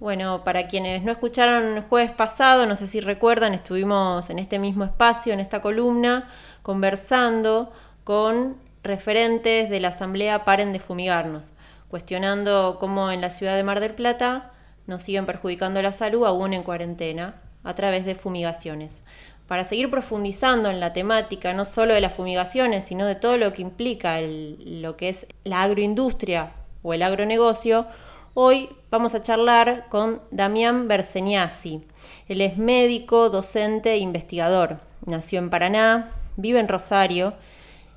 Bueno, para quienes no escucharon el jueves pasado, no sé si recuerdan, estuvimos en este mismo espacio, en esta columna, conversando con referentes de la Asamblea Paren de Fumigarnos, cuestionando cómo en la ciudad de Mar del Plata nos siguen perjudicando la salud aún en cuarentena a través de fumigaciones. Para seguir profundizando en la temática no solo de las fumigaciones, sino de todo lo que implica lo que es la agroindustria o el agronegocio, Hoy vamos a charlar con Damián Berseniasi. Él es médico, docente e investigador. Nació en Paraná, vive en Rosario,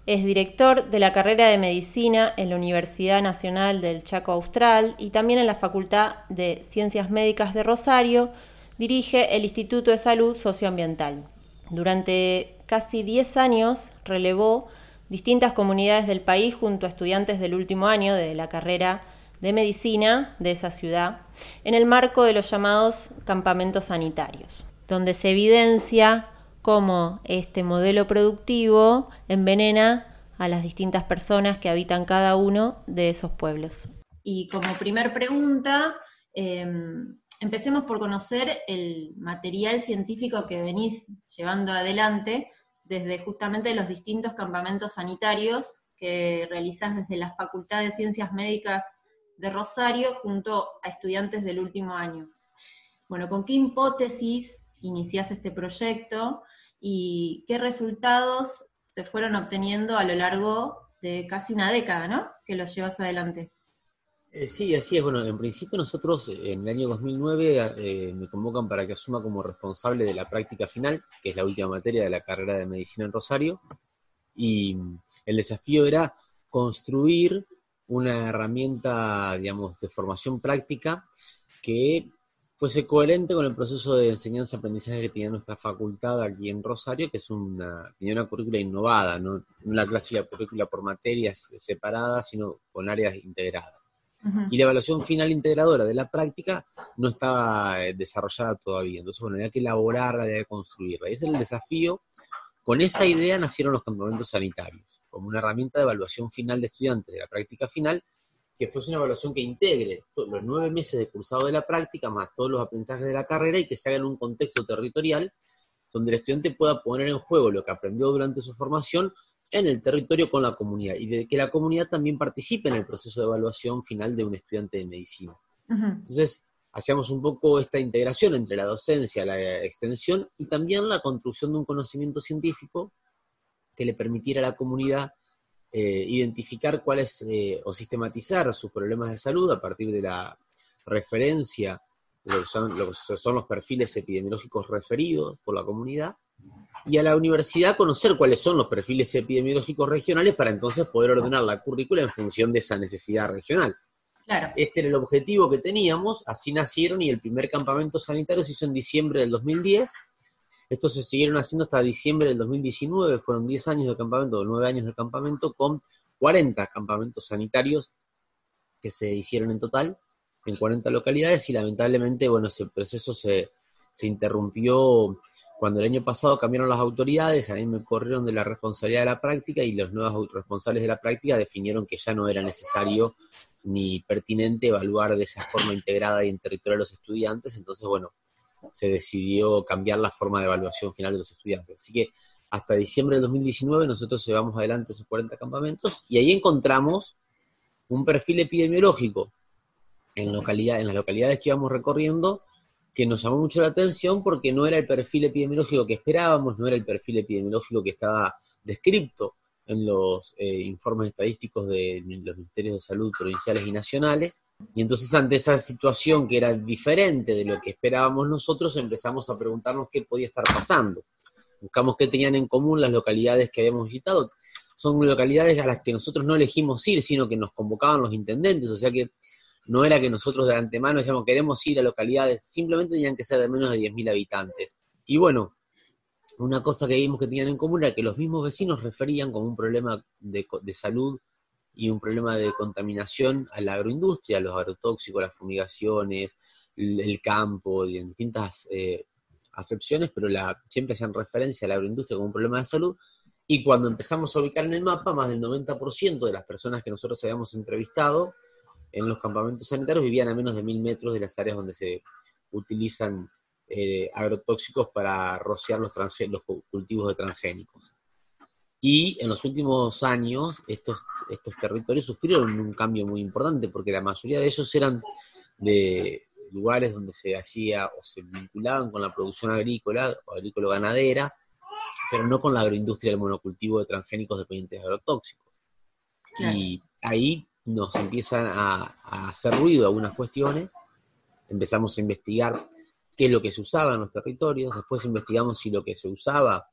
es director de la carrera de medicina en la Universidad Nacional del Chaco Austral y también en la Facultad de Ciencias Médicas de Rosario. Dirige el Instituto de Salud Socioambiental. Durante casi 10 años relevó distintas comunidades del país junto a estudiantes del último año de la carrera de medicina de esa ciudad, en el marco de los llamados campamentos sanitarios, donde se evidencia cómo este modelo productivo envenena a las distintas personas que habitan cada uno de esos pueblos. Y como primer pregunta, em, empecemos por conocer el material científico que venís llevando adelante desde justamente los distintos campamentos sanitarios que realizás desde la Facultad de Ciencias Médicas de Rosario junto a estudiantes del último año. Bueno, ¿con qué hipótesis inicias este proyecto y qué resultados se fueron obteniendo a lo largo de casi una década, ¿no? Que los llevas adelante. Eh, sí, así es. Bueno, en principio nosotros en el año 2009 eh, me convocan para que asuma como responsable de la práctica final, que es la última materia de la carrera de medicina en Rosario, y el desafío era construir una herramienta, digamos, de formación práctica que fuese coherente con el proceso de enseñanza-aprendizaje que tenía nuestra facultad aquí en Rosario, que es una, tenía una currícula innovada, no una clásica currícula por materias separadas, sino con áreas integradas. Y la evaluación final integradora de la práctica no estaba eh, desarrollada todavía. Entonces, bueno, había que elaborarla, había que construirla. Y ese era el desafío. Con esa idea nacieron los campamentos sanitarios como una herramienta de evaluación final de estudiantes de la práctica final, que fuese una evaluación que integre los nueve meses de cursado de la práctica más todos los aprendizajes de la carrera y que se haga en un contexto territorial donde el estudiante pueda poner en juego lo que aprendió durante su formación en el territorio con la comunidad y de que la comunidad también participe en el proceso de evaluación final de un estudiante de medicina. Entonces, hacíamos un poco esta integración entre la docencia, la extensión y también la construcción de un conocimiento científico que le permitiera a la comunidad eh, identificar cuáles eh, o sistematizar sus problemas de salud a partir de la referencia de lo que, son, los perfiles epidemiológicos referidos por la comunidad y a la universidad conocer cuáles son los perfiles epidemiológicos regionales para entonces poder ordenar la currícula en función de esa necesidad regional. Claro. Este era el objetivo que teníamos, así nacieron y el primer campamento sanitario se hizo en diciembre del 2010 estos se siguieron haciendo hasta diciembre del 2019, fueron 10 años de campamento, 9 años de campamento, con 40 campamentos sanitarios que se hicieron en total, en 40 localidades, y lamentablemente, bueno, ese proceso se, se interrumpió cuando el año pasado cambiaron las autoridades, a mí me corrieron de la responsabilidad de la práctica y los nuevos responsables de la práctica definieron que ya no era necesario ni pertinente evaluar de esa forma integrada y en territorio a los estudiantes, entonces, bueno, se decidió cambiar la forma de evaluación final de los estudiantes. Así que hasta diciembre del 2019 nosotros llevamos adelante esos 40 campamentos y ahí encontramos un perfil epidemiológico en, localidad, en las localidades que íbamos recorriendo que nos llamó mucho la atención porque no era el perfil epidemiológico que esperábamos, no era el perfil epidemiológico que estaba descrito en los eh, informes estadísticos de los ministerios de salud provinciales y nacionales. Y entonces ante esa situación que era diferente de lo que esperábamos nosotros, empezamos a preguntarnos qué podía estar pasando. Buscamos qué tenían en común las localidades que habíamos visitado. Son localidades a las que nosotros no elegimos ir, sino que nos convocaban los intendentes, o sea que no era que nosotros de antemano decíamos queremos ir a localidades, simplemente tenían que ser de menos de 10.000 habitantes. Y bueno, una cosa que vimos que tenían en común era que los mismos vecinos referían como un problema de, salud y un problema de contaminación a la agroindustria, los agrotóxicos, las fumigaciones, el, campo, y en distintas eh, acepciones, pero siempre hacían referencia a la agroindustria como un problema de salud. Y cuando empezamos a ubicar en el mapa, más del 90% de las personas que nosotros habíamos entrevistado en los campamentos sanitarios vivían a menos de mil metros de las áreas donde se utilizan eh, agrotóxicos para rociar los, los cultivos de transgénicos. Y en los últimos años estos, estos territorios sufrieron un cambio muy importante porque la mayoría de ellos eran de lugares donde se hacía o se vinculaban con la producción agrícola o agrícola-ganadera, pero no con la agroindustria del monocultivo de transgénicos dependientes de agrotóxicos. Y ahí nos empiezan a, a, hacer ruido algunas cuestiones, empezamos a investigar qué es lo que se usaba en los territorios, después investigamos si lo que se usaba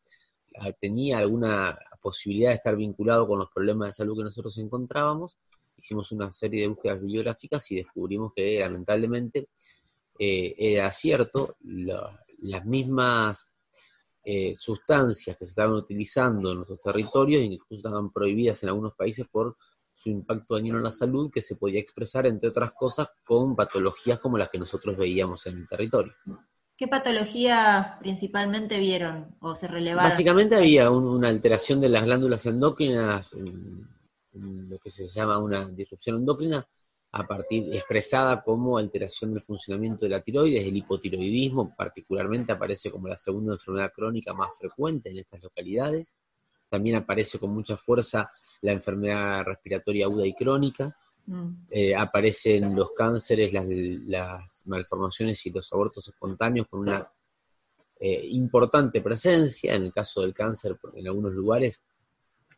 ah, tenía alguna posibilidad de estar vinculado con los problemas de salud que nosotros encontrábamos, hicimos una serie de búsquedas bibliográficas y descubrimos que lamentablemente eh, era cierto, las mismas eh, sustancias que se estaban utilizando en nuestros territorios, incluso estaban prohibidas en algunos países por su impacto dañino en la salud, que se podía expresar, entre otras cosas, con patologías como las que nosotros veíamos en el territorio. ¿Qué patología principalmente vieron o se relevaron? Básicamente había una alteración de las glándulas endócrinas, lo que se llama una disrupción endocrina, a partir expresada como alteración del funcionamiento de la tiroides, el hipotiroidismo particularmente aparece como la segunda enfermedad crónica más frecuente en estas localidades. También aparece con mucha fuerza la enfermedad respiratoria aguda y crónica, Mm. Eh, aparecen los cánceres, las, malformaciones y los abortos espontáneos con una eh, importante presencia, en el caso del cáncer en algunos lugares,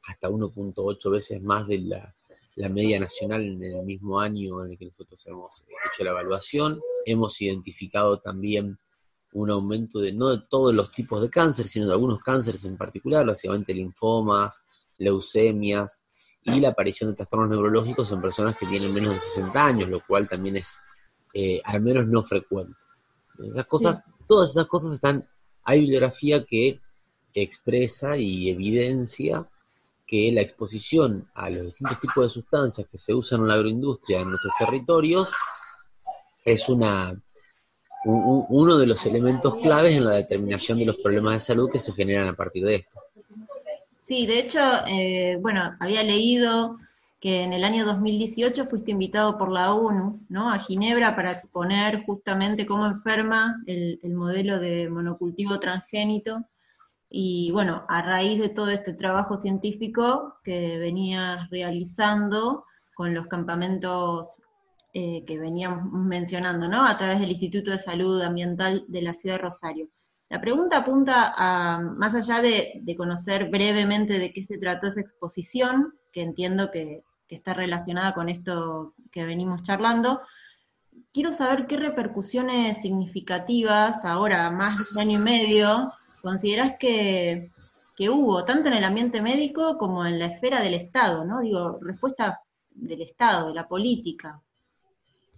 hasta 1.8 veces más de la, media nacional en el mismo año en el que nosotros hemos hecho la evaluación. Hemos identificado también un aumento de, no de todos los tipos de cáncer, sino de algunos cánceres en particular, básicamente linfomas, leucemias, y la aparición de trastornos neurológicos en personas que tienen menos de 60 años, lo cual también es eh, al menos no frecuente. Esas cosas, todas esas cosas están, hay bibliografía que expresa y evidencia que la exposición a los distintos tipos de sustancias que se usan en la agroindustria en nuestros territorios es una uno de los elementos claves en la determinación de los problemas de salud que se generan a partir de esto. Sí, de hecho, eh, bueno, había leído que en el año 2018 fuiste invitado por la ONU, ¿no? A Ginebra para exponer justamente cómo enferma el, modelo de monocultivo transgénito. Y bueno, a raíz de todo este trabajo científico que venías realizando con los campamentos eh, que veníamos mencionando, ¿no? A través del Instituto de Salud Ambiental de la Ciudad de Rosario. La pregunta apunta a, más allá de, conocer brevemente de qué se trató esa exposición, que entiendo que, está relacionada con esto que venimos charlando, quiero saber qué repercusiones significativas, ahora más de un año y medio, considerás que, que, hubo, tanto en el ambiente médico como en la esfera del Estado, ¿no? Digo, respuesta del Estado, de la política.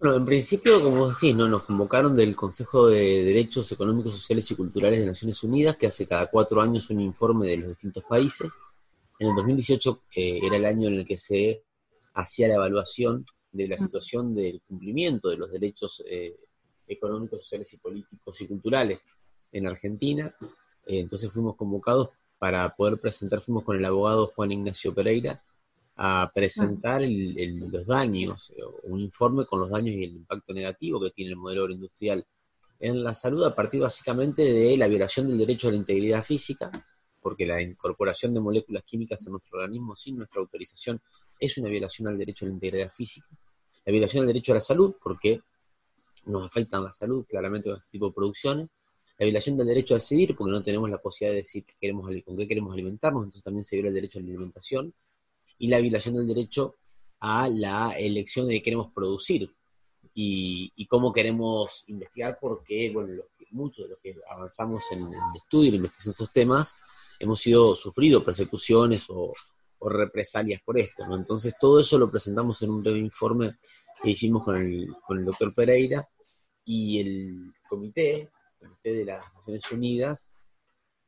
Bueno, en principio, como decís, ¿no? nos convocaron del Consejo de Derechos Económicos, Sociales y Culturales de Naciones Unidas, que hace cada cuatro años un informe de los distintos países. En el 2018 era el año en el que se hacía la evaluación de la situación del cumplimiento de los derechos eh, económicos, sociales y políticos y culturales en Argentina. Eh, entonces fuimos convocados para poder presentar, fuimos con el abogado Juan Ignacio Pereira, a presentar los daños, eh, un informe con los daños y el impacto negativo que tiene el modelo agroindustrial en la salud a partir básicamente de la violación del derecho a la integridad física, porque la incorporación de moléculas químicas en nuestro organismo sin nuestra autorización es una violación al derecho a la integridad física, la violación del derecho a la salud, porque nos afectan la salud claramente con este tipo de producciones, la violación del derecho a decidir, porque no tenemos la posibilidad de decir queremos, con qué queremos alimentarnos, entonces también se viola el derecho a la alimentación, y la violación del derecho a la elección de qué queremos producir y, cómo queremos investigar, porque bueno, muchos de los que avanzamos en, el estudio y la investigación de estos temas hemos sido sufrido persecuciones o, represalias por esto. ¿no? Entonces todo eso lo presentamos en un breve informe que hicimos con el, con el doctor Pereira y el comité, el comité de las Naciones Unidas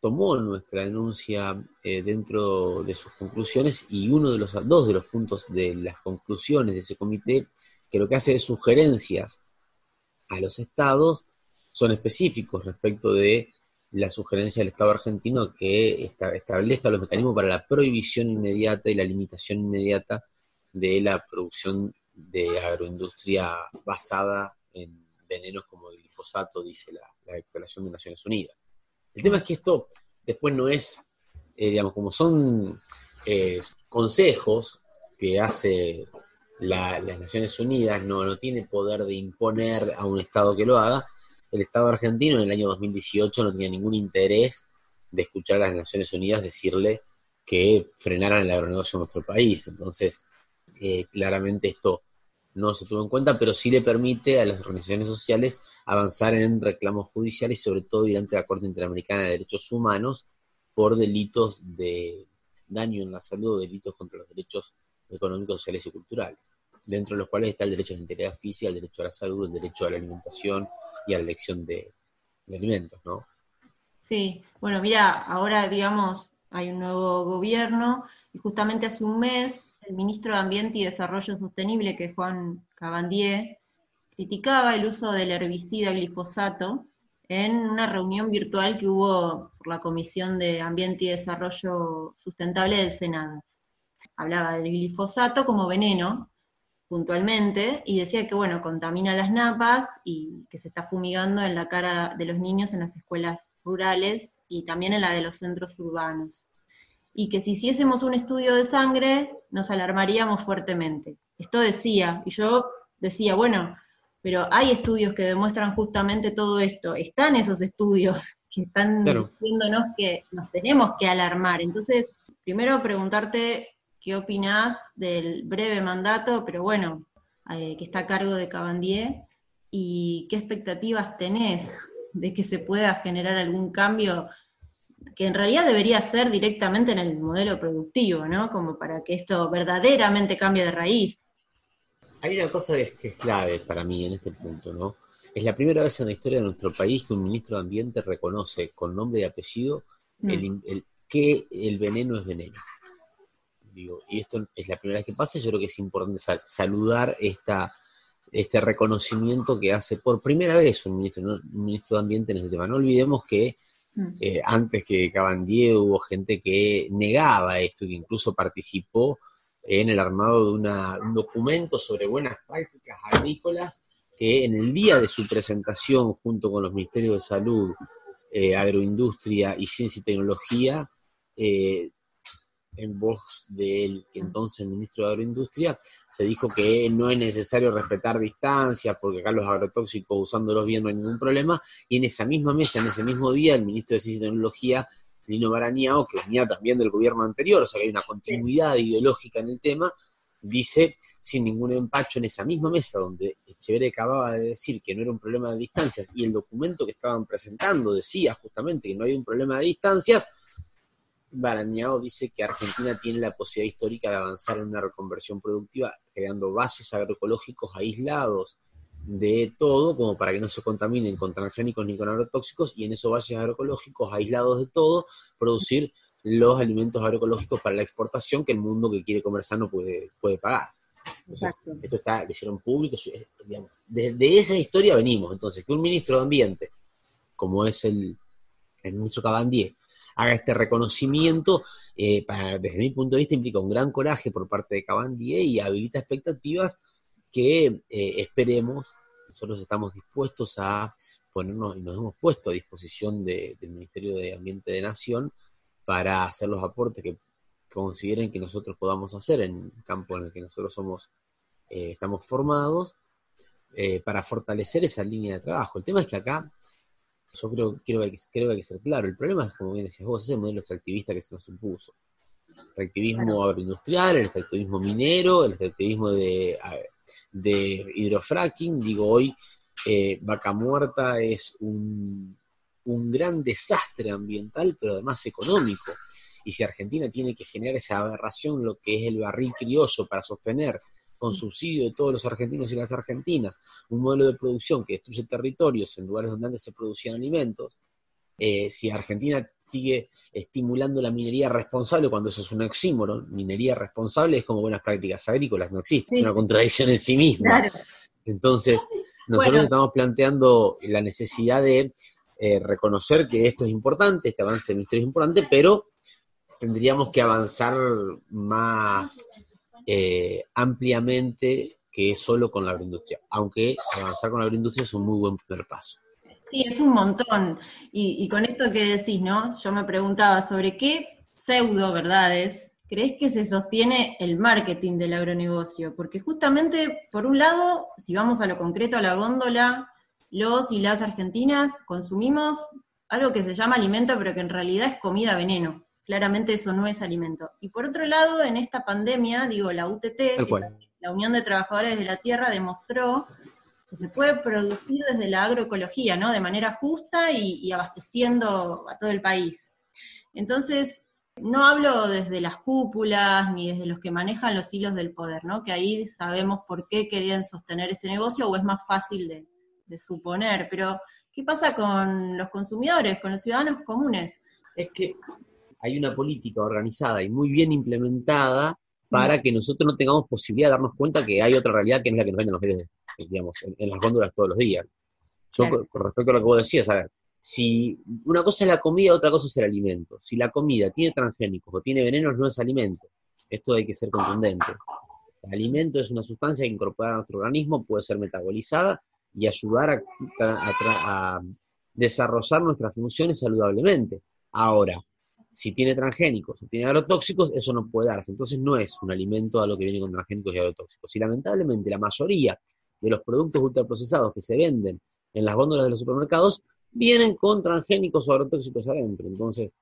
tomó nuestra denuncia eh, dentro de sus conclusiones y uno de los dos de los puntos de las conclusiones de ese comité que lo que hace es sugerencias a los estados son específicos respecto de la sugerencia del Estado argentino que establezca los mecanismos para la prohibición inmediata y la limitación inmediata de la producción de agroindustria basada en venenos como el glifosato, dice la, Declaración de Naciones Unidas. El tema es que esto después no es, eh, digamos, como son eh, consejos que hace las Naciones Unidas, no, no tiene poder de imponer a un Estado que lo haga. El Estado argentino en el año 2018 no tenía ningún interés de escuchar a las Naciones Unidas decirle que frenaran el agronegocio en nuestro país. Entonces, eh, claramente esto no se tuvo en cuenta, pero sí le permite a las organizaciones sociales avanzar en reclamos judiciales sobre todo ir ante la Corte Interamericana de Derechos Humanos por delitos de daño en la salud o delitos contra los derechos económicos, sociales y culturales, dentro de los cuales está el derecho a la integridad física, el derecho a la salud, el derecho a la alimentación y a la elección de, de alimentos, ¿no? Sí, bueno, mira, ahora digamos, hay un nuevo gobierno y justamente hace un mes el ministro de Ambiente y Desarrollo Sostenible, que es Juan Cabandier, criticaba el uso del herbicida glifosato en una reunión virtual que hubo por la Comisión de Ambiente y Desarrollo Sustentable del Senado. Hablaba del glifosato como veneno, puntualmente, y decía que, bueno, contamina las napas y que se está fumigando en la cara de los niños en las escuelas rurales y también en la de los centros urbanos. Y que si hiciésemos un estudio de sangre, nos alarmaríamos fuertemente. Esto decía, y yo decía, bueno, pero hay estudios que demuestran justamente todo esto. Están esos estudios que están diciéndonos que nos tenemos que alarmar. Entonces, primero preguntarte qué opinás del breve mandato, pero bueno, eh, que está a cargo de Cabandier, y qué expectativas tenés de que se pueda generar algún cambio que en realidad debería ser directamente en el modelo productivo, ¿no? Como para que esto verdaderamente cambie de raíz. Hay una cosa que es clave para mí en este punto, ¿no? Es la primera vez en la historia de nuestro país que un ministro de Ambiente reconoce con nombre y apellido mm. el, que el veneno es veneno. Digo, y esto es la primera vez que pasa, yo creo que es importante saludar esta, este reconocimiento que hace por primera vez un ministro, ministro de Ambiente en este tema. No olvidemos que mm. eh, antes que Cabandier hubo gente que negaba esto y que incluso participó en el armado de un documento sobre buenas prácticas agrícolas que en el día de su presentación junto con los Ministerios de Salud, eh, Agroindustria y Ciencia y Tecnología, eh, en voz del entonces ministro de Agroindustria, se dijo que no es necesario respetar distancias porque acá los agrotóxicos usándolos bien no hay ningún problema, y en esa misma mesa, en ese mismo día, el ministro de Ciencia y Tecnología, Lino Barañao, que venía también del gobierno anterior, o sea que hay una continuidad ideológica en el tema, dice sin ningún empacho en esa misma mesa donde Echeverría acababa de decir que no era un problema de distancias y el documento que estaban presentando decía justamente que no hay un problema de distancias, Barañao dice que Argentina tiene la posibilidad histórica de avanzar en una reconversión productiva, creando bases agroecológicos aislados de todo, como para que no se contaminen con transgénicos ni con agrotóxicos, y en esos bases agroecológicos aislados de todo, producir los alimentos agroecológicos para la exportación que el mundo que quiere comer sano puede, puede pagar. esto está, lo hicieron público, digamos, desde esa historia venimos. Entonces, que un ministro de Ambiente, como es el, el ministro Cabandier, haga este reconocimiento, eh, para, desde mi punto de vista implica un gran coraje por parte de Cabandier y habilita expectativas que eh, esperemos, nosotros estamos dispuestos a ponernos y nos hemos puesto a disposición del Ministerio de Ambiente de Nación para hacer los aportes que consideren que nosotros podamos hacer en el campo en el que nosotros somos, eh, estamos formados, para fortalecer esa línea de trabajo. El tema es que acá yo creo, creo, que, creo que hay que ser claro. El problema es, como bien decías vos, ese modelo extractivista que se nos impuso. El extractivismo agroindustrial, el extractivismo minero, el extractivismo de, de hidrofracking. Digo, hoy eh, Vaca Muerta es un, un gran desastre ambiental, pero además económico. Y si Argentina tiene que generar esa aberración, lo que es el barril criollo para sostener con subsidio de todos los argentinos y las argentinas, un modelo de producción que destruye territorios en lugares donde antes se producían alimentos, eh, si Argentina sigue estimulando la minería responsable, cuando eso es un oxímoron, minería responsable es como buenas prácticas agrícolas, no existe, es una contradicción en sí misma. Entonces, nosotros estamos planteando la necesidad de eh, reconocer que esto es importante, este avance del ministerio es importante, pero tendríamos que avanzar más eh, ampliamente que solo con la agroindustria, aunque avanzar con la agroindustria es un muy buen primer paso. Sí, es un montón. Y, con esto que decís, ¿no? Yo me preguntaba sobre qué pseudo verdades crees que se sostiene el marketing del agronegocio. Porque justamente, por un lado, si vamos a lo concreto, a la góndola, los y las argentinas consumimos algo que se llama alimento, pero que en realidad es comida veneno. Claramente eso no es alimento. Y por otro lado, en esta pandemia, digo, la UTT, la Unión de Trabajadores de la Tierra, demostró que se puede producir desde la agroecología, ¿no? De manera justa y, abasteciendo a todo el país. Entonces, no hablo desde las cúpulas ni desde los que manejan los hilos del poder, ¿no? Que ahí sabemos por qué querían sostener este negocio o es más fácil de, de suponer, pero ¿qué pasa con los consumidores, con los ciudadanos comunes? Es que hay una política organizada y muy bien implementada para que nosotros no tengamos posibilidad de darnos cuenta que hay otra realidad que no es la que nos venden los medios, digamos, en, las góndolas todos los días. Yo, con, respecto a lo que vos decías, a ver, si una cosa es la comida, otra cosa es el alimento. Si la comida tiene transgénicos o tiene venenos, no es alimento. Esto hay que ser contundente. El alimento es una sustancia que incorpora a nuestro organismo, puede ser metabolizada y ayudar a desarrollar nuestras funciones saludablemente. Ahora, si tiene transgénicos o tiene agrotóxicos, eso no puede darse. Entonces no es un alimento a lo que viene con transgénicos y agrotóxicos. Y lamentablemente la mayoría de los productos ultraprocesados que se venden en las góndolas de los supermercados vienen con transgénicos o agrotóxicos adentro. Entonces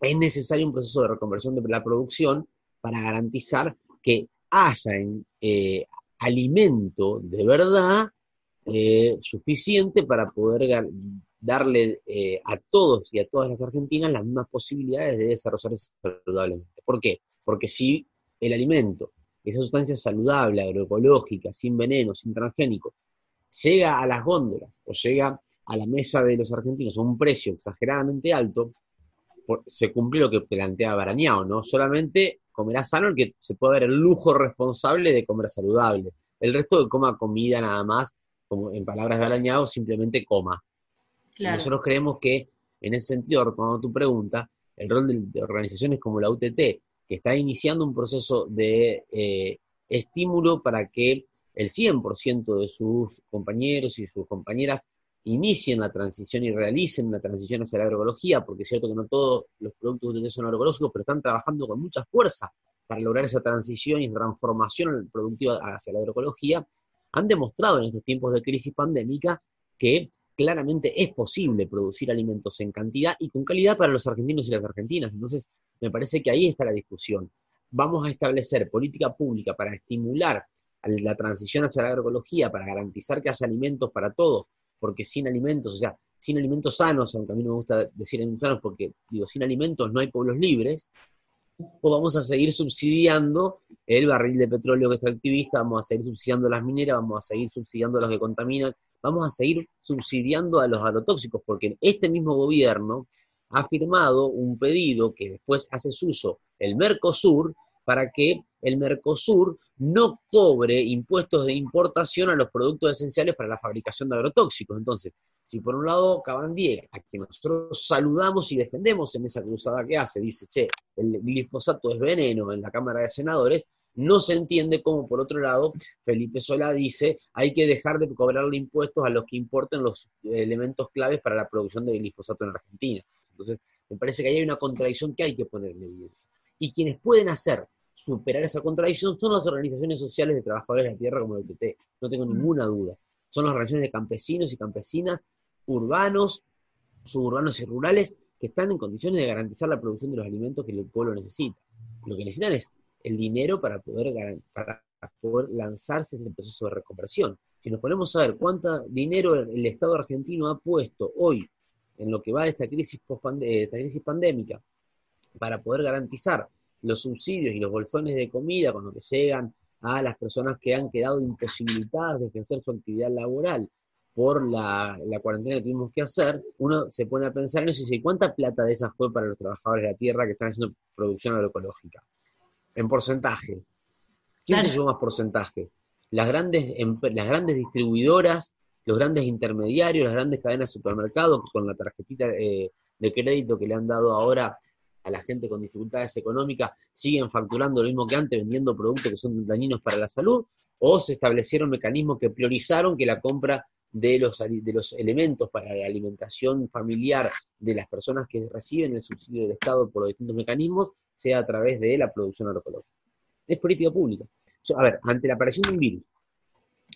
es necesario un proceso de reconversión de la producción para garantizar que haya eh, alimento de verdad eh, suficiente para poder darle eh, a todos y a todas las argentinas las mismas posibilidades de desarrollarse saludablemente. ¿Por qué? Porque si el alimento, esa sustancia saludable, agroecológica, sin veneno, sin transgénico, llega a las góndolas o llega a la mesa de los argentinos a un precio exageradamente alto, se cumple lo que plantea Barañao, ¿no? Solamente comerá sano el que se puede dar el lujo responsable de comer saludable. El resto de coma comida nada más, como en palabras de Barañao, simplemente coma. Nosotros creemos que, en ese sentido, cuando tu pregunta, el rol de, organizaciones como la UTT, que está iniciando un proceso de eh, estímulo para que el 100% de sus compañeros y sus compañeras inicien la transición y realicen la transición hacia la agroecología, porque es cierto que no todos los productos UTT son agroecológicos, pero están trabajando con mucha fuerza para lograr esa transición y transformación productiva hacia la agroecología, han demostrado en estos tiempos de crisis pandémica que claramente es posible producir alimentos en cantidad y con calidad para los argentinos y las argentinas. Entonces, me parece que ahí está la discusión. Vamos a establecer política pública para estimular la transición hacia la agroecología, para garantizar que haya alimentos para todos, porque sin alimentos, o sea, sin alimentos sanos, aunque a mí no me gusta decir sanos porque digo, sin alimentos no hay pueblos libres, o vamos a seguir subsidiando el barril de petróleo que es activista, vamos a seguir subsidiando las mineras, vamos a seguir subsidiando a los que contaminan, vamos a seguir subsidiando a los agrotóxicos, porque este mismo gobierno ha firmado un pedido que después hace uso el Mercosur para que el Mercosur no cobre impuestos de importación a los productos esenciales para la fabricación de agrotóxicos. Entonces, si por un lado Cabandier, a quien nosotros saludamos y defendemos en esa cruzada que hace, dice, che, el glifosato es veneno en la Cámara de Senadores, no se entiende cómo, por otro lado, Felipe Solá dice hay que dejar de cobrarle impuestos a los que importen los elementos claves para la producción de glifosato en Argentina. Entonces, me parece que ahí hay una contradicción que hay que poner en evidencia. Y quienes pueden hacer superar esa contradicción son las organizaciones sociales de trabajadores de la tierra como el UTT, no tengo mm. ninguna duda. Son las organizaciones de campesinos y campesinas, urbanos, suburbanos y rurales, que están en condiciones de garantizar la producción de los alimentos que el pueblo necesita. Lo que necesitan es el dinero para poder, para poder lanzarse ese proceso de reconversión. Si nos ponemos a ver cuánto dinero el Estado argentino ha puesto hoy en lo que va de esta crisis, esta crisis pandémica para poder garantizar los subsidios y los bolsones de comida con lo que llegan a las personas que han quedado imposibilitadas de ejercer su actividad laboral por la, cuarentena que tuvimos que hacer, uno se pone a pensar en eso y dice, ¿cuánta plata de esa fue para los trabajadores de la tierra que están haciendo producción agroecológica? en porcentaje. ¿Quién se llevó más porcentaje? Las grandes, las grandes distribuidoras, los grandes intermediarios, las grandes cadenas de supermercados con la tarjetita eh, de crédito que le han dado ahora a la gente con dificultades económicas siguen facturando lo mismo que antes, vendiendo productos que son dañinos para la salud, o se establecieron mecanismos que priorizaron que la compra de los, de los elementos para la alimentación familiar de las personas que reciben el subsidio del Estado por los distintos mecanismos sea a través de la producción agroecológica. Es política pública. A ver, ante la aparición de un virus,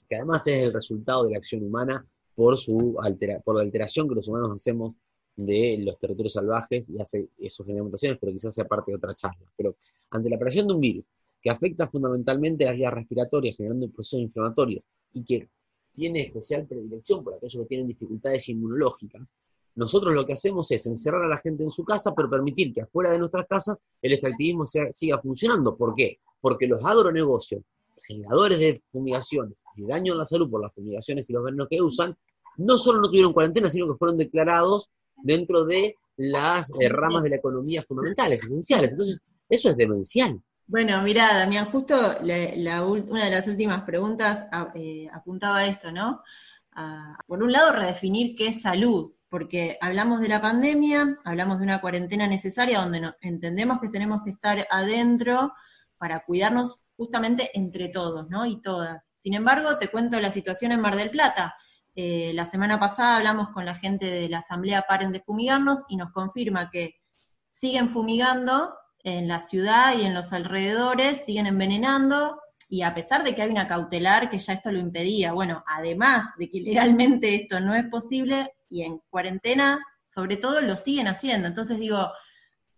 que además es el resultado de la acción humana por, su por la alteración que los humanos hacemos de los territorios salvajes y hace genera mutaciones, pero quizás sea parte de otra charla. Pero ante la aparición de un virus que afecta fundamentalmente las vías respiratorias, generando procesos inflamatorios, y que tiene especial predilección por aquellos que tienen dificultades inmunológicas, nosotros lo que hacemos es encerrar a la gente en su casa, pero permitir que afuera de nuestras casas el extractivismo siga funcionando. ¿Por qué? Porque los agronegocios, generadores de fumigaciones y daño a la salud por las fumigaciones y los venenos que usan, no solo no tuvieron cuarentena, sino que fueron declarados dentro de las eh, ramas de la economía fundamentales, esenciales. Entonces, eso es demencial. Bueno, mira, Damián, justo una de las últimas preguntas eh, apuntaba a esto, ¿no? por un lado, redefinir qué es salud, porque hablamos de la pandemia, hablamos de una cuarentena necesaria donde entendemos que tenemos que estar adentro para cuidarnos justamente entre todos, ¿no? Y todas. Sin embargo, te cuento la situación en Mar del Plata. Eh, la semana pasada hablamos con la gente de la Asamblea Paren de Fumigarnos y nos confirma que siguen fumigando en la ciudad y en los alrededores, siguen envenenando, y a pesar de que hay una cautelar que ya esto lo impedía, bueno, además de que legalmente esto no es posible, y en cuarentena, sobre todo, lo siguen haciendo. Entonces digo,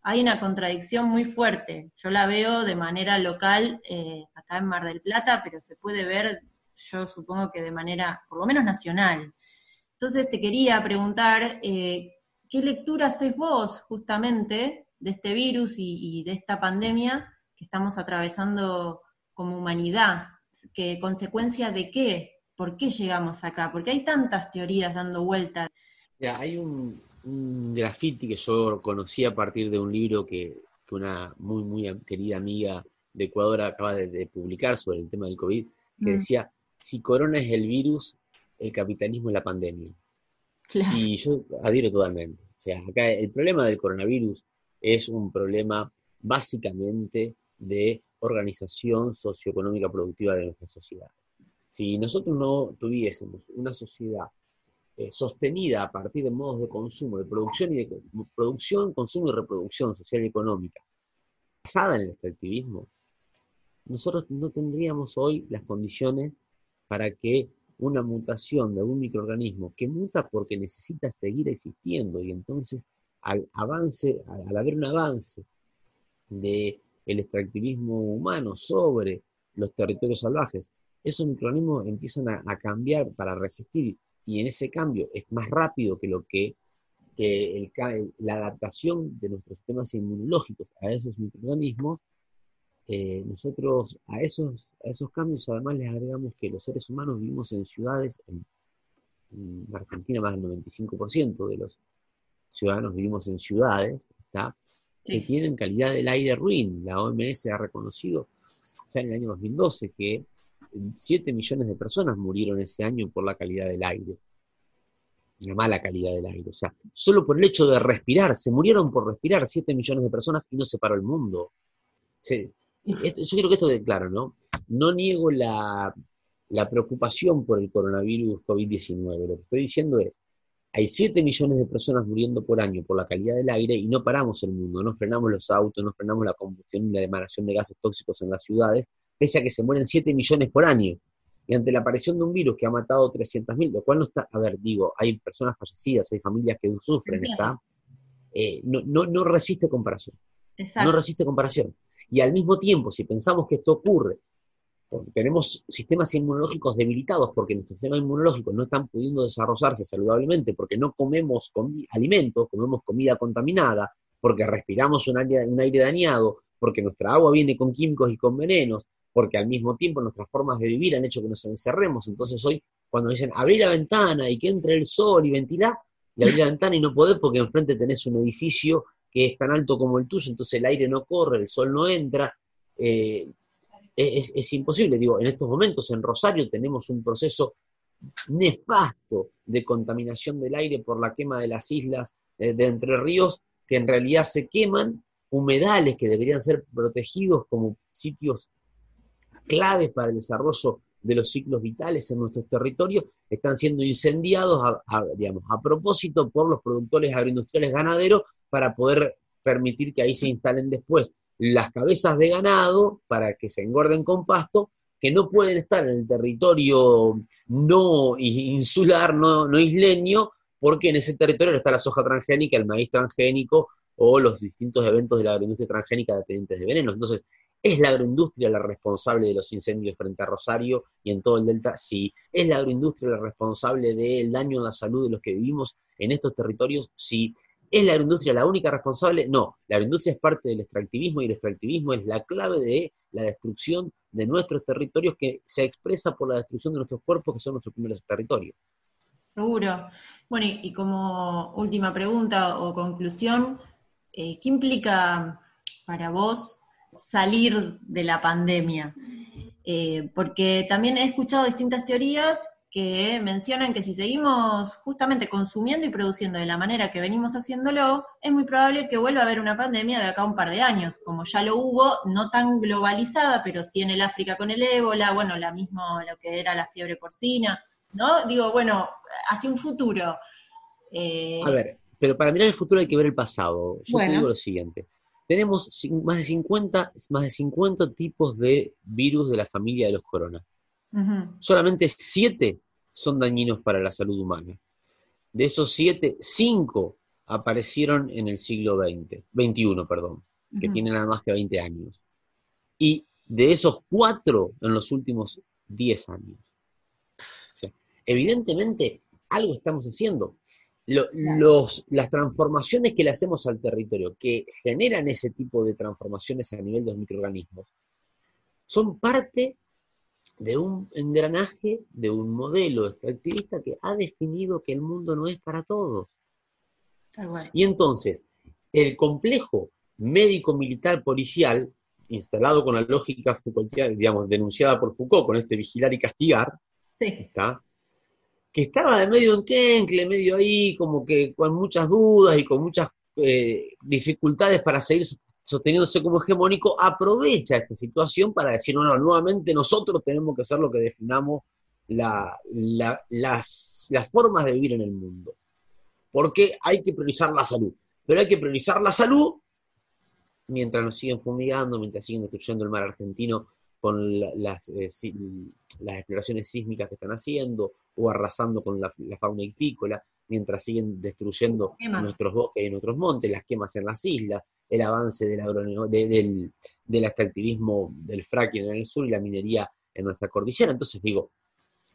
hay una contradicción muy fuerte. Yo la veo de manera local eh, acá en Mar del Plata, pero se puede ver yo supongo que de manera, por lo menos nacional. Entonces te quería preguntar, eh, ¿qué lectura haces vos justamente de este virus y, de esta pandemia que estamos atravesando como humanidad? ¿Qué consecuencia de qué? ¿Por qué llegamos acá? Porque hay tantas teorías dando vueltas. Ya, hay un, un graffiti que yo conocí a partir de un libro que, una muy, muy querida amiga de Ecuador acaba de, publicar sobre el tema del COVID, que mm. decía, si corona es el virus, el capitalismo es la pandemia. Y yo adhiero totalmente. O sea, acá el problema del coronavirus es un problema básicamente de organización socioeconómica productiva de nuestra sociedad. Si nosotros no tuviésemos una sociedad eh, sostenida a partir de modos de consumo, de producción y de producción, consumo y reproducción social y económica, basada en el extractivismo, nosotros no tendríamos hoy las condiciones para que una mutación de algún microorganismo que muta porque necesita seguir existiendo y entonces al avance, al haber un avance del el extractivismo humano sobre los territorios salvajes, esos microorganismos empiezan a, cambiar para resistir y en ese cambio es más rápido que lo que, que la adaptación de nuestros sistemas inmunológicos a esos microorganismos eh, nosotros a esos, a esos cambios además les agregamos que los seres humanos vivimos en ciudades, en, Argentina más del 95% de los ciudadanos vivimos en ciudades, que tienen calidad del aire ruin. La OMS ha reconocido ya en el año 2012 que 7 millones de personas murieron ese año por la calidad del aire. Una mala calidad del aire. O sea, solo por el hecho de respirar, se murieron por respirar 7 millones de personas y no se paró el mundo. Yo quiero que esto quede claro, ¿no? No niego la, preocupación por el coronavirus COVID-19. Lo que estoy diciendo es, hay 7 millones de personas muriendo por año por la calidad del aire y no paramos el mundo, no frenamos los autos, no frenamos la combustión y la emanación de gases tóxicos en las ciudades, pese a que se mueren 7 millones por año. Y ante la aparición de un virus que ha matado 300.000, lo cual no está, a ver, digo, hay personas fallecidas, hay familias que sufren, ¿está? Eh, no, no, no resiste comparación. Exacto. No resiste comparación. Y al mismo tiempo, si pensamos que esto ocurre porque tenemos sistemas inmunológicos debilitados porque nuestros sistemas inmunológicos no están pudiendo desarrollarse saludablemente, porque no comemos alimentos, comemos comida contaminada, porque respiramos un aire, un aire dañado, porque nuestra agua viene con químicos y con venenos, porque al mismo tiempo nuestras formas de vivir han hecho que nos encerremos. Entonces hoy, cuando dicen abrir la ventana y que entre el sol y ventilar, y abrir la ventana y no podés porque enfrente tenés un edificio que es tan alto como el tuyo, entonces el aire no corre, el sol no entra. Eh, es, imposible. Digo, en estos momentos en Rosario tenemos un proceso nefasto de contaminación del aire por la quema de las islas eh, de Entre Ríos, que en realidad se queman humedales que deberían ser protegidos como sitios claves para el desarrollo de los ciclos vitales en nuestros territorios, están siendo incendiados a, digamos, a propósito por los productores agroindustriales ganaderos para poder permitir que ahí se instalen después las cabezas de ganado para que se engorden con pasto, que no pueden estar en el territorio no insular, no, no isleño, porque en ese territorio está la soja transgénica, el maíz transgénico o los distintos eventos de la agroindustria transgénica dependientes de venenos. Entonces, ¿es la agroindustria la responsable de los incendios frente a Rosario y en todo el delta? Sí. ¿Es la agroindustria la responsable del daño en la salud de los que vivimos en estos territorios? Sí. ¿Es la agroindustria la única responsable? No, la agroindustria es parte del extractivismo y el extractivismo es la clave de la destrucción de nuestros territorios que se expresa por la destrucción de nuestros cuerpos, que son nuestros primeros territorios. Seguro. Bueno, y, como última pregunta o conclusión, eh, ¿qué implica para vos salir de la pandemia? Eh, porque también he escuchado distintas teorías que mencionan que si seguimos justamente consumiendo y produciendo de la manera que venimos haciéndolo, es muy probable que vuelva a haber una pandemia de acá a un par de años, como ya lo hubo, no tan globalizada, pero sí en el África con el ébola, bueno, la misma, lo que era la fiebre porcina, ¿no? Digo, bueno, hacia un futuro. Eh, a ver, pero para mirar el futuro hay que ver el pasado. Yo te digo lo siguiente. Tenemos más de 50, más de 50 tipos de virus de la familia de los coronas. Solamente 7 son dañinos para la salud humana. De esos siete, cinco aparecieron en el siglo XX, 21, perdón, que tienen nada más que 20 años. Y de esos cuatro en los últimos 10 años. evidentemente, algo estamos haciendo. Los, las transformaciones que le hacemos al territorio, que generan ese tipo de transformaciones a nivel de los microorganismos, son parte de un engranaje, de un modelo extractivista que ha definido que el mundo no es para todos. Y entonces, el complejo médico-militar policial, instalado con la lógica Foucaultiana, digamos, denunciada por Foucault con este vigilar y castigar, que estaba de medio en quencle, medio ahí, como que con muchas dudas y con muchas eh, dificultades para seguir sosteniéndose como hegemónico, aprovecha esta situación para decir, no, no, nuevamente nosotros tenemos que ser lo que definamos las, las formas de vivir en el mundo. Porque hay que priorizar la salud. Pero hay que priorizar la salud mientras nos siguen fumigando, mientras siguen destruyendo el mar argentino con las, eh, las exploraciones sísmicas que están haciendo, o arrasando con la, fauna ictícola, mientras siguen destruyendo nuestros bosques y nuestros montes, las quemas en las islas, el avance del, del, del extractivismo del fracking en el sur y la minería en nuestra cordillera. Entonces digo,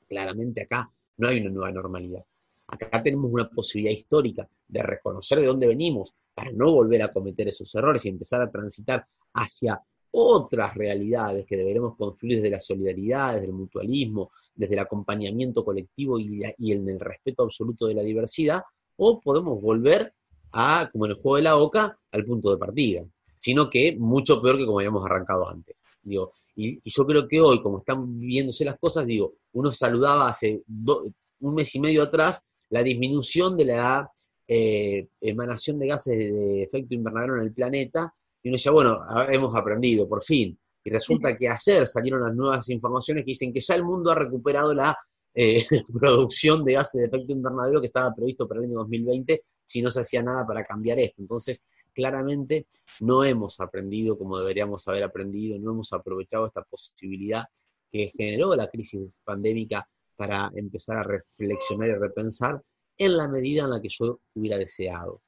claramente acá no hay una nueva normalidad. Acá tenemos una posibilidad histórica de reconocer de dónde venimos para no volver a cometer esos errores y empezar a transitar hacia otras realidades que deberemos construir desde la solidaridad, desde el mutualismo, desde el acompañamiento colectivo y, y en el respeto absoluto de la diversidad, o podemos volver a, como en el juego de la OCA, al punto de partida, sino que mucho peor que como habíamos arrancado antes. Digo, y, yo creo que hoy, como están viviéndose las cosas, digo, uno saludaba hace un mes y medio atrás la disminución de la eh, emanación de gases de efecto invernadero en el planeta, y uno decía, bueno, hemos aprendido, por fin. Y resulta que ayer salieron las nuevas informaciones que dicen que ya el mundo ha recuperado la eh, producción de gases de efecto invernadero que estaba previsto para el año 2020 si no se hacía nada para cambiar esto. Entonces, claramente no hemos aprendido como deberíamos haber aprendido, no hemos aprovechado esta posibilidad que generó la crisis pandémica para empezar a reflexionar y repensar en la medida en la que yo hubiera deseado.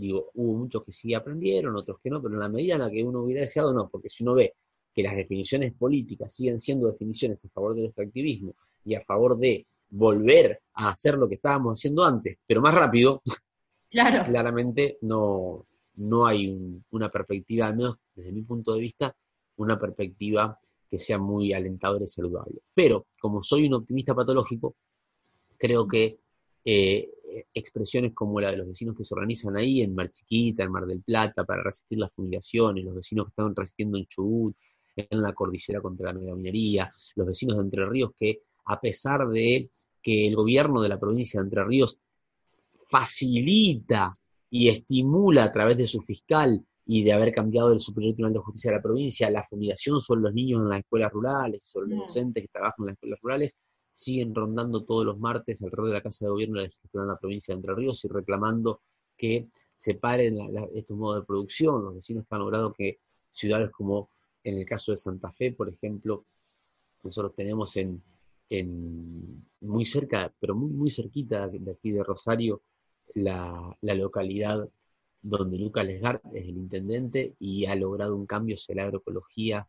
Digo, hubo muchos que sí aprendieron, otros que no, pero en la medida en la que uno hubiera deseado, no, porque si uno ve que las definiciones políticas siguen siendo definiciones a favor del extractivismo y a favor de volver a hacer lo que estábamos haciendo antes, pero más rápido, Claro. Claramente no, no hay una perspectiva, al menos desde mi punto de vista, una perspectiva que sea muy alentadora y saludable. Pero, como soy un optimista patológico, creo que eh, expresiones como la de los vecinos que se organizan ahí en Mar Chiquita, en Mar del Plata, para resistir las fumigaciones, los vecinos que están resistiendo en Chubut, en la cordillera contra la megaminería, los vecinos de Entre Ríos que, a pesar de que el gobierno de la provincia de Entre Ríos facilita y estimula a través de su fiscal y de haber cambiado el Superior Tribunal de Justicia de la provincia, la fundación son los niños en las escuelas rurales, son los docentes que trabajan en las escuelas rurales, siguen rondando todos los martes alrededor de la Casa de Gobierno de la Legislatura en la provincia de Entre Ríos y reclamando que se paren estos modos de producción. Los vecinos han logrado que ciudades como en el caso de Santa Fe, por ejemplo, nosotros tenemos en, muy cerca, pero muy, muy cerquita de aquí de Rosario, la, localidad donde Lucas Lesgar es el intendente y ha logrado un cambio hacia la agroecología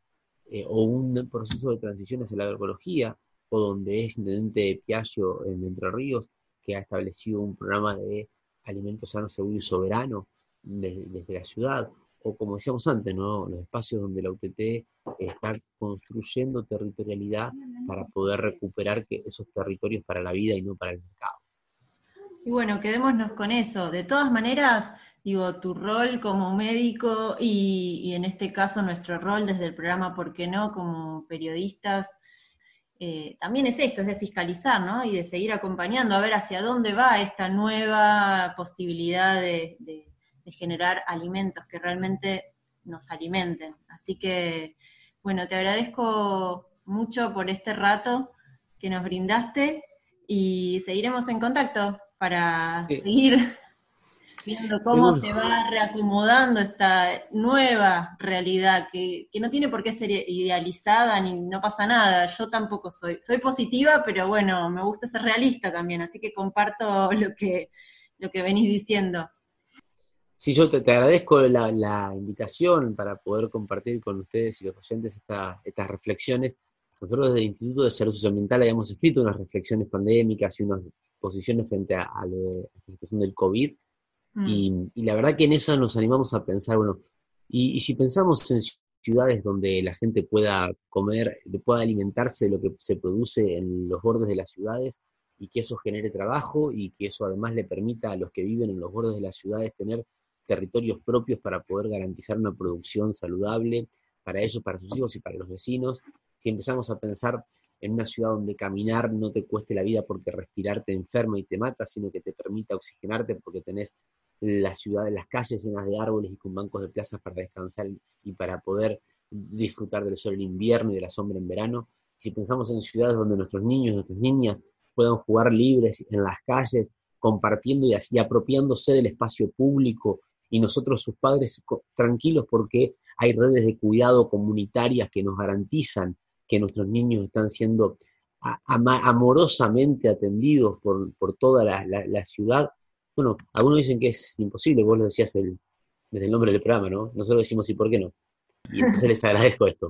eh, o un proceso de transición hacia la agroecología, o donde es intendente Piaggio en Entre Ríos, que ha establecido un programa de alimentos sanos, seguro y soberano desde la ciudad, o como decíamos antes, ¿no? los espacios donde la UTT está construyendo territorialidad para poder recuperar esos territorios para la vida y no para el mercado. Y bueno, quedémonos con eso. De todas maneras, digo, tu rol como médico y, en este caso nuestro rol desde el programa ¿Por qué no? como periodistas, eh, también es esto, es de fiscalizar, ¿no? Y de seguir acompañando a ver hacia dónde va esta nueva posibilidad de generar alimentos que realmente nos alimenten. Así que, bueno, te agradezco mucho por este rato que nos brindaste y seguiremos en contacto para seguir viendo cómo se va reacomodando esta nueva realidad que, que, no tiene por qué ser idealizada ni no pasa nada. Yo tampoco soy, soy positiva, pero bueno, me gusta ser realista también, así que comparto lo que, lo que venís diciendo. Sí, yo te, agradezco la, invitación para poder compartir con ustedes y los oyentes estas reflexiones. Nosotros desde el Instituto de Salud Socioambiental habíamos escrito unas reflexiones pandémicas y unas posiciones frente a, la situación del COVID. Mm. Y, la verdad que en eso nos animamos a pensar, bueno, y, y, si pensamos en ciudades donde la gente pueda comer, pueda alimentarse de lo que se produce en los bordes de las ciudades y que eso genere trabajo y que eso además le permita a los que viven en los bordes de las ciudades tener territorios propios para poder garantizar una producción saludable para ellos, para sus hijos y para los vecinos. Si empezamos a pensar en una ciudad donde caminar no te cueste la vida porque respirar te enferma y te mata, sino que te permita oxigenarte porque tenés la ciudad, las calles llenas de árboles y con bancos de plazas para descansar y para poder disfrutar del sol en invierno y de la sombra en verano. Si pensamos en ciudades donde nuestros niños, nuestras niñas puedan jugar libres en las calles, compartiendo y apropiándose del espacio público y nosotros sus padres tranquilos porque hay redes de cuidado comunitarias que nos garantizan que nuestros niños están siendo amorosamente atendidos por, toda la, ciudad. Bueno, algunos dicen que es imposible, vos lo decías el, desde el nombre del programa, ¿no? Nosotros decimos, ¿y por qué no? Y entonces les agradezco esto.